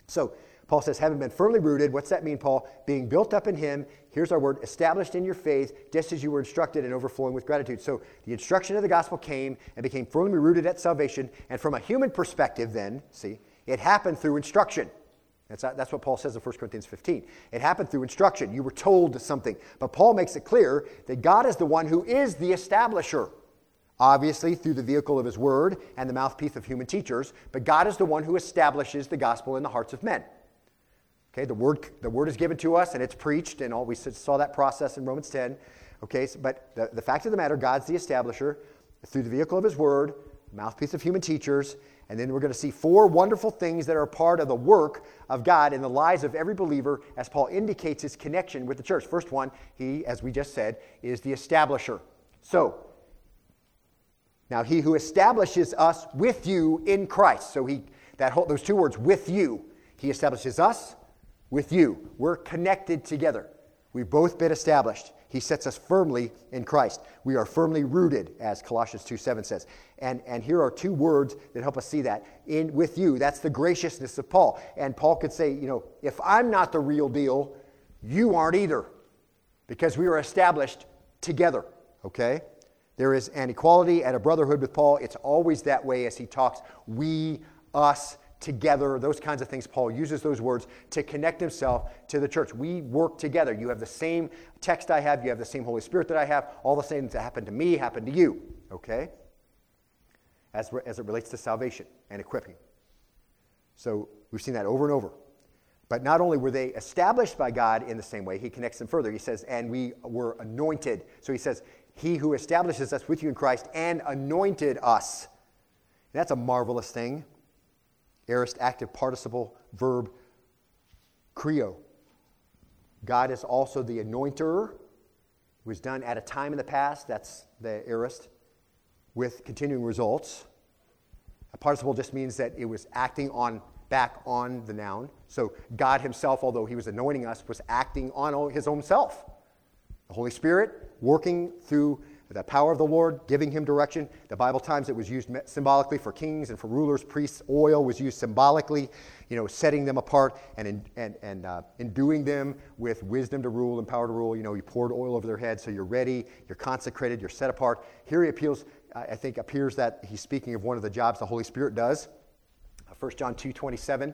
So Paul says, having been firmly rooted, what's that mean, Paul? Being built up in him, here's our word, established in your faith, just as you were instructed and overflowing with gratitude. So the instruction of the gospel came and became firmly rooted at salvation. And from a human perspective, then, see, it happened through instruction. That's, that's what Paul says in 1 Corinthians 15. It happened through instruction. You were told something. But Paul makes it clear that God is the one who is the establisher. Obviously, through the vehicle of his word and the mouthpiece of human teachers, but God is the one who establishes the gospel in the hearts of men. Okay, the word, the word is given to us and it's preached, and all we saw that process in Romans 10. Okay, so, but the, the fact of the matter, God's the establisher through the vehicle of his word, mouthpiece of human teachers, and then we're going to see four wonderful things that are part of the work of God in the lives of every believer as Paul indicates his connection with the church. First one, he, as we just said, is the establisher. So, now he who establishes us with you in Christ. So he that whole, those two words with you. He establishes us with you. We're connected together. We've both been established. He sets us firmly in Christ. We are firmly rooted, as Colossians 2 7 says. And, and here are two words that help us see that. In with you, that's the graciousness of Paul. And Paul could say, you know, if I'm not the real deal, you aren't either. Because we are established together. Okay? There is an equality and a brotherhood with Paul. It's always that way as he talks we, us, together, those kinds of things. Paul uses those words to connect himself to the church. We work together. You have the same text I have, you have the same Holy Spirit that I have. All the same things that happened to me happen to you, okay? As, as it relates to salvation and equipping. So we've seen that over and over. But not only were they established by God in the same way, he connects them further. He says, and we were anointed. So he says, he who establishes us with you in Christ and anointed us. That's a marvelous thing aorist active participle verb chrio. God is also the anointer. Was done at a time in the past, that's the aorist, with continuing results. A participle just means that it was acting on back on the noun. So God himself, although he was anointing us, was acting on his own self. The Holy Spirit working through the power of the Lord, giving him direction. The Bible times it was used symbolically for kings and for rulers, priests. Oil was used symbolically, you know, setting them apart and, in, and, and uh, enduing them with wisdom to rule and power to rule. You know, you poured oil over their head, so you're ready, you're consecrated, you're set apart. Here he appeals, I think, appears that he's speaking of one of the jobs the Holy Spirit does. 1 John 2 27.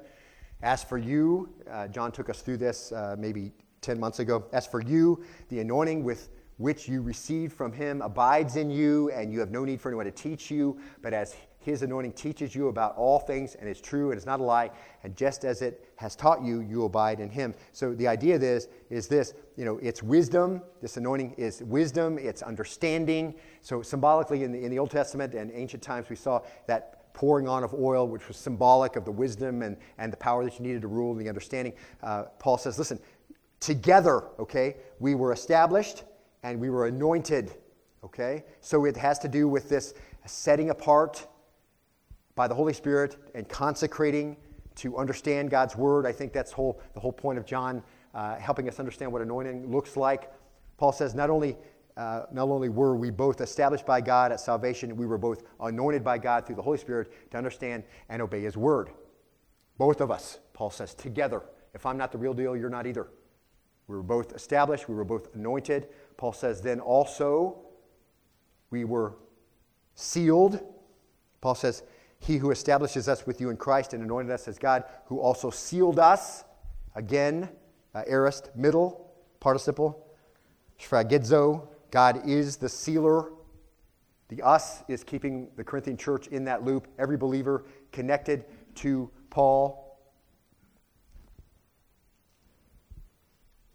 As for you, uh, John took us through this uh, maybe 10 months ago. As for you, the anointing with which you received from him abides in you, and you have no need for anyone to teach you. But as his anointing teaches you about all things and is true and is not a lie. And just as it has taught you, you abide in him. So the idea of this is this, you know, it's wisdom. This anointing is wisdom, it's understanding. So symbolically in the, in the Old Testament and ancient times, we saw that pouring on of oil, which was symbolic of the wisdom and, and the power that you needed to rule and the understanding. Uh, Paul says, listen, together, okay, we were established and we were anointed, okay? So it has to do with this setting apart by the Holy Spirit and consecrating to understand God's word. I think that's whole, the whole point of John uh, helping us understand what anointing looks like. Paul says not only, uh, not only were we both established by God at salvation, we were both anointed by God through the Holy Spirit to understand and obey his word. Both of us, Paul says, together. If I'm not the real deal, you're not either. We were both established, we were both anointed. Paul says, then also we were sealed. Paul says, he who establishes us with you in Christ and anointed us as God, who also sealed us, again, uh, aorist, middle, participle, sphragizo, God is the sealer. The us is keeping the Corinthian church in that loop, every believer connected to Paul.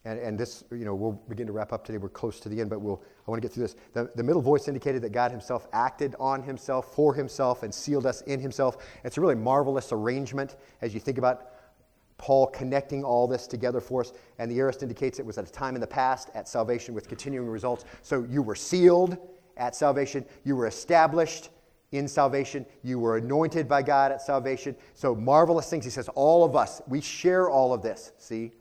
And, and this, you know, we'll begin to wrap up today. We're close to the end, but we'll, I want to get through this. The, the middle voice indicated that God himself acted on himself, for himself, and sealed us in himself. It's a really marvelous arrangement as you think about Paul connecting all this together for us. And the aorist indicates it was at a time in the past at salvation with continuing results. So you were sealed at salvation, you were established in salvation, you were anointed by God at salvation. So marvelous things. He says, all of us, we share all of this. See?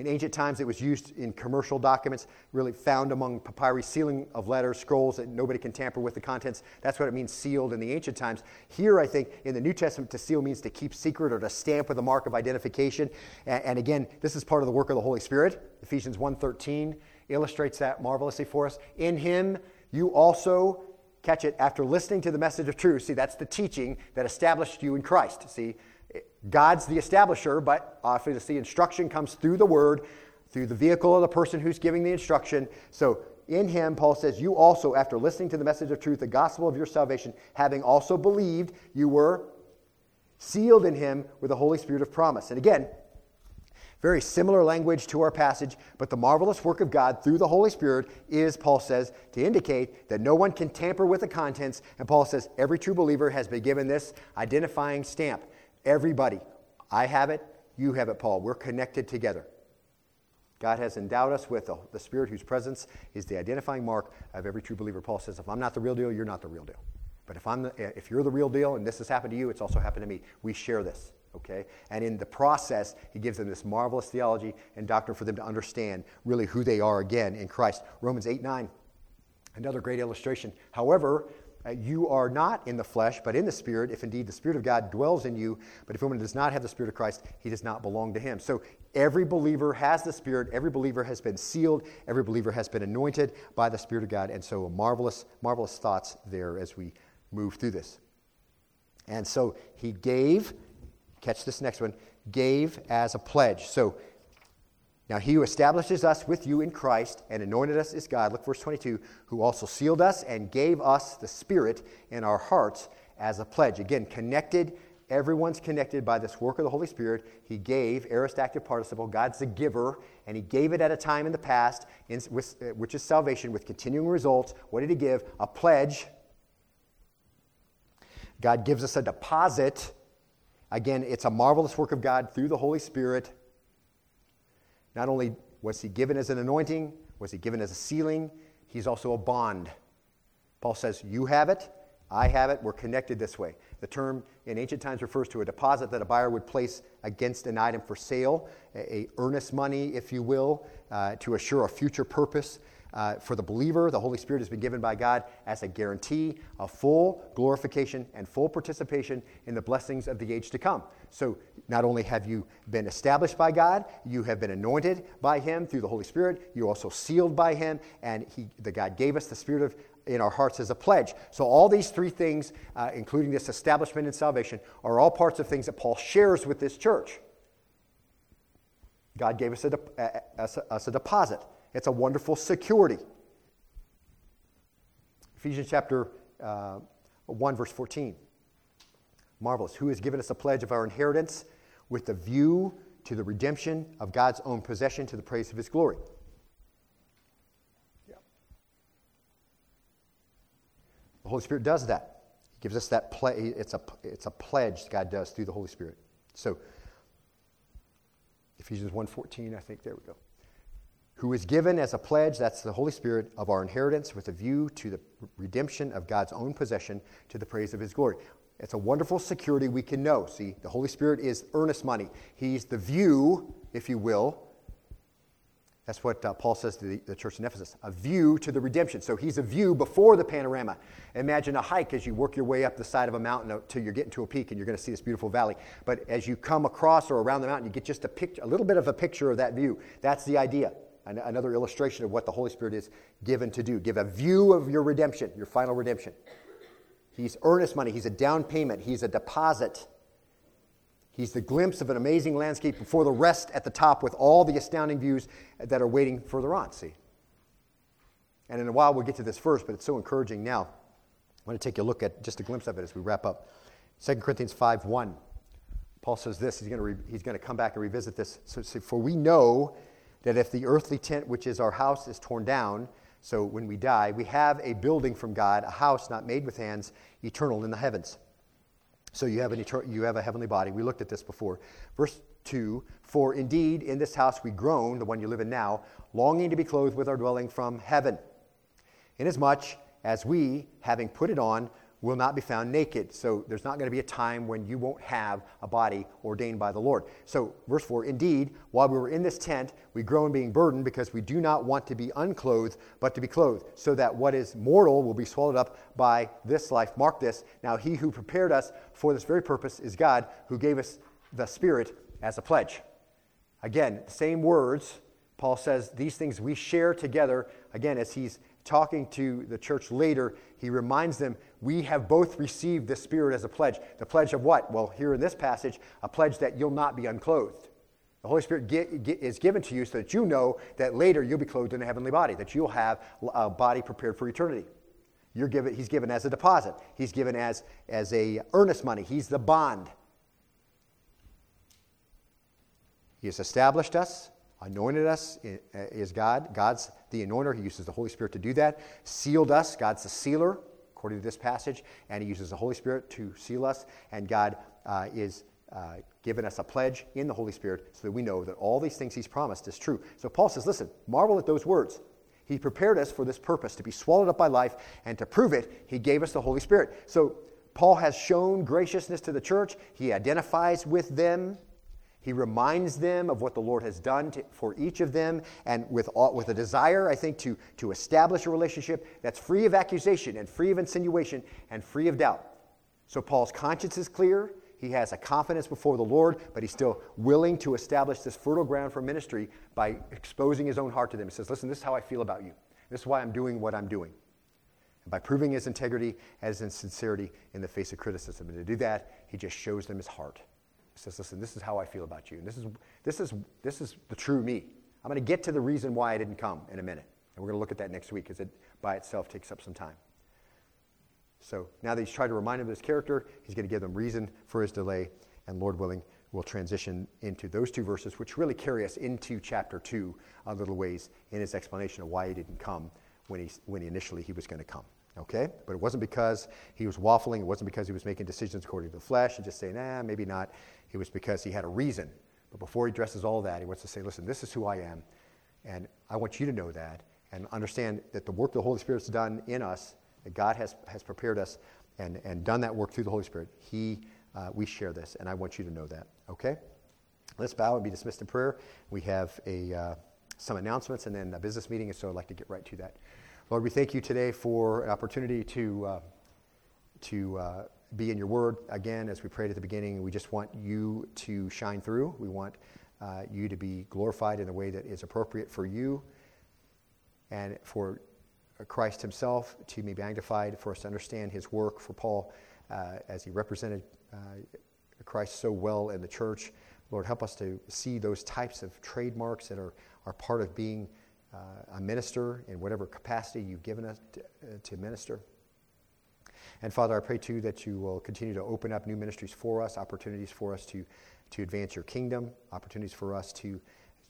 In ancient times, it was used in commercial documents, really found among papyri, sealing of letters, scrolls that nobody can tamper with the contents. That's what it means sealed in the ancient times. Here, I think, in the New Testament, to seal means to keep secret or to stamp with a mark of identification. And, again, this is part of the work of the Holy Spirit. Ephesians 1.13 illustrates that marvelously for us. In him, you also catch it after listening to the message of truth. See, that's the teaching that established you in Christ. See, God's the establisher, but obviously instruction comes through the word, through the vehicle of the person who's giving the instruction. So in him, Paul says, You also, after listening to the message of truth, the gospel of your salvation, having also believed, you were sealed in him with the Holy Spirit of promise. And again, very similar language to our passage, but the marvelous work of God through the Holy Spirit is, Paul says, to indicate that no one can tamper with the contents. And Paul says every true believer has been given this identifying stamp. Everybody. I have it, you have it, Paul. We're connected together. God has endowed us with the, Spirit whose presence is the identifying mark of every true believer. Paul says, if I'm not the real deal, you're not the real deal. But if, I'm the, eh, if you're the real deal and this has happened to you, it's also happened to me. We share this, okay? And in the process, he gives them this marvelous theology and doctrine for them to understand really who they are again in Christ. Romans 8 9, another great illustration. However, uh, you are not in the flesh, but in the Spirit, if indeed the Spirit of God dwells in you. But if anyone does not have the Spirit of Christ, he does not belong to him. So every believer has the Spirit. Every believer has been sealed. Every believer has been anointed by the Spirit of God. And so marvelous, marvelous thoughts there as we move through this. And so he gave, catch this next one, gave as a pledge. So now, he who establishes us with you in Christ and anointed us is God, look verse 22, who also sealed us and gave us the Spirit in our hearts as a pledge. Again, connected, everyone's connected by this work of the Holy Spirit. He gave, aorist active participle, God's the giver, and he gave it at a time in the past, in, with, which is salvation, with continuing results. What did he give? A pledge. God gives us a deposit. Again, it's a marvelous work of God through the Holy Spirit not only was he given as an anointing, was he given as a sealing, he's also a bond. Paul says, You have it, I have it, we're connected this way. The term in ancient times refers to a deposit that a buyer would place against an item for sale, a, a earnest money, if you will, uh, to assure a future purpose. Uh, for the believer, the Holy Spirit has been given by God as a guarantee of full glorification and full participation in the blessings of the age to come. So, not only have you been established by God, you have been anointed by Him through the Holy Spirit, you're also sealed by Him, and he, the God gave us the Spirit of in our hearts as a pledge. So, all these three things, uh, including this establishment and salvation, are all parts of things that Paul shares with this church. God gave us a, de- a, a, us a deposit. It's a wonderful security. Ephesians chapter uh, 1, verse 14. Marvelous. Who has given us a pledge of our inheritance with the view to the redemption of God's own possession to the praise of his glory. Yeah. The Holy Spirit does that. He gives us that ple- it's a it's a pledge God does through the Holy Spirit. So Ephesians 1:14, I think there we go. Who is given as a pledge, that's the Holy Spirit, of our inheritance with a view to the redemption of God's own possession to the praise of his glory. It's a wonderful security we can know. See, the Holy Spirit is earnest money. He's the view, if you will. That's what uh, Paul says to the, the, church in Ephesus a view to the redemption. So he's a view before the panorama. Imagine a hike as you work your way up the side of a mountain until you're getting to a peak and you're going to see this beautiful valley. But as you come across or around the mountain, you get just a, picture, a little bit of a picture of that view. That's the idea. An- another illustration of what the Holy Spirit is given to do. Give a view of your redemption, your final redemption. He's earnest money. He's a down payment. He's a deposit. He's the glimpse of an amazing landscape before the rest at the top with all the astounding views that are waiting further on, see? And in a while, we'll get to this first, but it's so encouraging now. I want to take a look at just a glimpse of it as we wrap up. 2 Corinthians 5 1. Paul says this. He's going to, re, he's going to come back and revisit this. So, for we know that if the earthly tent, which is our house, is torn down, so when we die, we have a building from God, a house not made with hands, eternal in the heavens. So you have, an etern- you have a heavenly body. We looked at this before. Verse 2 For indeed in this house we groan, the one you live in now, longing to be clothed with our dwelling from heaven. Inasmuch as we, having put it on, will not be found naked. So there's not going to be a time when you won't have a body ordained by the Lord. So, verse 4 Indeed, while we were in this tent, we groan being burdened because we do not want to be unclothed, but to be clothed, so that what is mortal will be swallowed up by this life. Mark this. Now, he who prepared us for this very purpose is God, who gave us the Spirit as a pledge. Again, same words. Paul says these things we share together. Again, as he's talking to the church later, he reminds them, We have both received the Spirit as a pledge. The pledge of what? Well, here in this passage, a pledge that you'll not be unclothed. The Holy Spirit get, get, is given to you so that you know that later you'll be clothed in a heavenly body, that you'll have a body prepared for eternity. You're given, he's given as a deposit. He's given as, as a earnest money. He's the bond. He has established us anointed us uh, is God. God's the anointer. He uses the Holy Spirit to do that. Sealed us. God's the sealer, according to this passage. And He uses the Holy Spirit to seal us. And God uh, is uh, given us a pledge in the Holy Spirit so that we know that all these things He's promised is true. So Paul says, listen, marvel at those words. He prepared us for this purpose, to be swallowed up by life, and to prove it, He gave us the Holy Spirit. So Paul has shown graciousness to the church. He identifies with them he reminds them of what the Lord has done to, for each of them, and with, all, with a desire, I think, to, to establish a relationship that's free of accusation and free of insinuation and free of doubt. So Paul's conscience is clear. He has a confidence before the Lord, but he's still willing to establish this fertile ground for ministry by exposing his own heart to them. He says, Listen, this is how I feel about you. This is why I'm doing what I'm doing. And by proving his integrity as his sincerity in the face of criticism. And to do that, he just shows them his heart says, listen, this is how I feel about you. And this is, this is, this is the true me. I'm going to get to the reason why I didn't come in a minute. And we're going to look at that next week because it by itself takes up some time. So now that he's tried to remind them of his character, he's going to give them reason for his delay. And Lord willing, we'll transition into those two verses, which really carry us into chapter 2 a little ways in his explanation of why he didn't come when, he, when he initially he was going to come. Okay? But it wasn't because he was waffling. It wasn't because he was making decisions according to the flesh and just saying, nah, maybe not. It was because he had a reason. But before he addresses all that, he wants to say, listen, this is who I am. And I want you to know that and understand that the work the Holy Spirit's done in us, that God has, has prepared us and, and done that work through the Holy Spirit. He, uh, we share this, and I want you to know that. Okay? Let's bow and be dismissed in prayer. We have a, uh, some announcements and then a business meeting, and so I'd like to get right to that. Lord, we thank you today for an opportunity to, uh, to uh, be in your word again, as we prayed at the beginning. We just want you to shine through. We want uh, you to be glorified in a way that is appropriate for you and for Christ himself to be magnified, for us to understand his work, for Paul uh, as he represented uh, Christ so well in the church. Lord, help us to see those types of trademarks that are, are part of being uh, a minister in whatever capacity you've given us to, uh, to minister. And Father, I pray too that you will continue to open up new ministries for us, opportunities for us to, to advance your kingdom, opportunities for us to,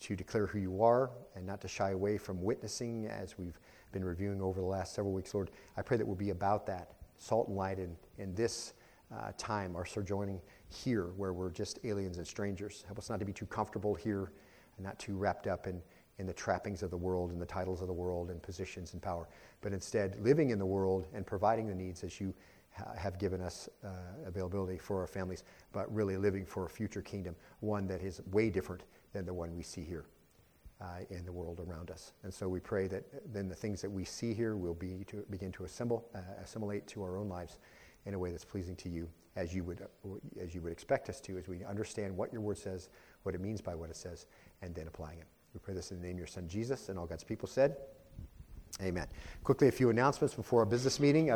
to declare who you are and not to shy away from witnessing as we've been reviewing over the last several weeks. Lord, I pray that we'll be about that, salt and light in, in this uh, time, our sojourning here where we're just aliens and strangers. Help us not to be too comfortable here and not too wrapped up in, in the trappings of the world and the titles of the world and positions and power, but instead living in the world and providing the needs as you ha- have given us uh, availability for our families, but really living for a future kingdom, one that is way different than the one we see here. Uh, in the world around us. And so we pray that then the things that we see here will be to begin to assemble, uh, assimilate to our own lives in a way that's pleasing to you as you would, as you would expect us to, as we understand what your word says, what it means by what it says, and then applying it. We pray this in the name of your son Jesus, and all God's people said, Amen. Quickly, a few announcements before our business meeting.